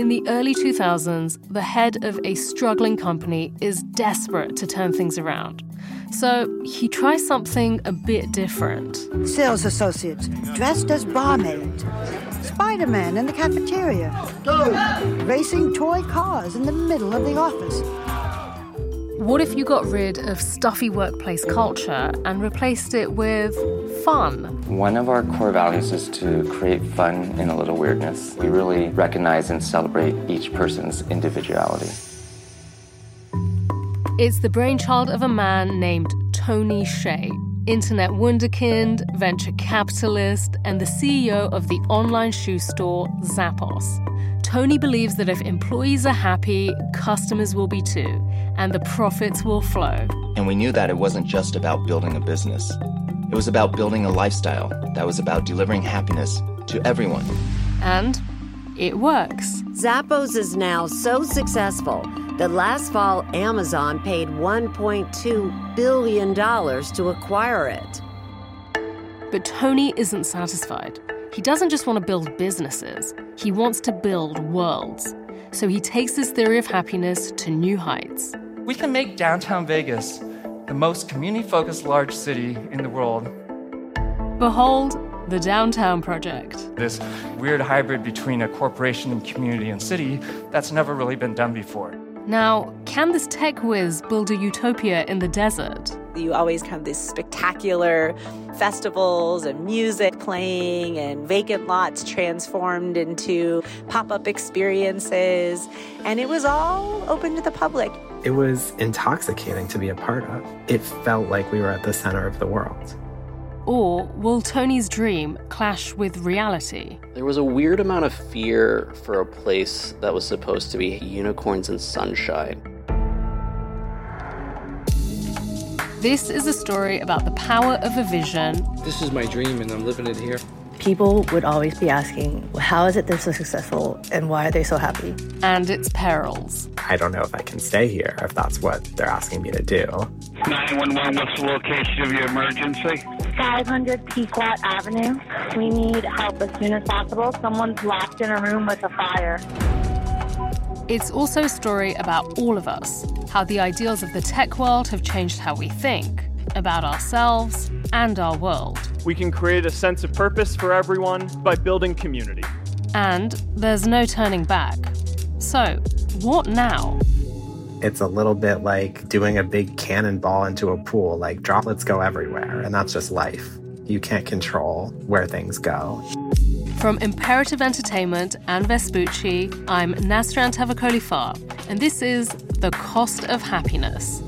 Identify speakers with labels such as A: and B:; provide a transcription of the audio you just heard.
A: In the early 2000s, the head of a struggling company is desperate to turn things around. So he tries something a bit different.
B: Sales associates dressed as barmaids. Spider Man in the cafeteria. Racing toy cars in the middle of the office.
A: What if you got rid of stuffy workplace culture and replaced it with fun?
C: One of our core values is to create fun in a little weirdness. We really recognize and celebrate each person's individuality.
A: It's the brainchild of a man named Tony Hsieh, internet wunderkind, venture capitalist, and the CEO of the online shoe store Zappos. Tony believes that if employees are happy, customers will be too, and the profits will flow.
D: And we knew that it wasn't just about building a business, it was about building a lifestyle that was about delivering happiness to everyone.
A: And it works.
E: Zappos is now so successful that last fall Amazon paid $1.2 billion to acquire it.
A: But Tony isn't satisfied. He doesn't just want to build businesses, he wants to build worlds. So he takes his theory of happiness to new heights.
F: We can make downtown Vegas the most community focused large city in the world.
A: Behold the Downtown Project.
F: This weird hybrid between a corporation and community and city that's never really been done before.
A: Now, can this tech whiz build a utopia in the desert?
G: You always have these spectacular festivals and music playing and vacant lots transformed into pop up experiences. And it was all open to the public.
H: It was intoxicating to be a part of. It felt like we were at the center of the world.
A: Or will Tony's dream clash with reality?
I: There was a weird amount of fear for a place that was supposed to be unicorns and sunshine.
A: This is a story about the power of a vision.
J: This is my dream, and I'm living it here.
K: People would always be asking, how is it they're so successful and why are they so happy?
A: And its perils.
H: I don't know if I can stay here if that's what they're asking me to do.
L: 911, what's the location of your emergency?
M: 500 Pequot Avenue. We need help as soon as possible. Someone's locked in a room with a fire.
A: It's also a story about all of us, how the ideals of the tech world have changed how we think about ourselves and our world.
N: We can create a sense of purpose for everyone by building community.
A: And there's no turning back. So, what now?
H: It's a little bit like doing a big cannonball into a pool, like droplets go everywhere, and that's just life. You can't control where things go.
A: From Imperative Entertainment and Vespucci, I'm Nasrin Tavakoli Far, and this is The Cost of Happiness.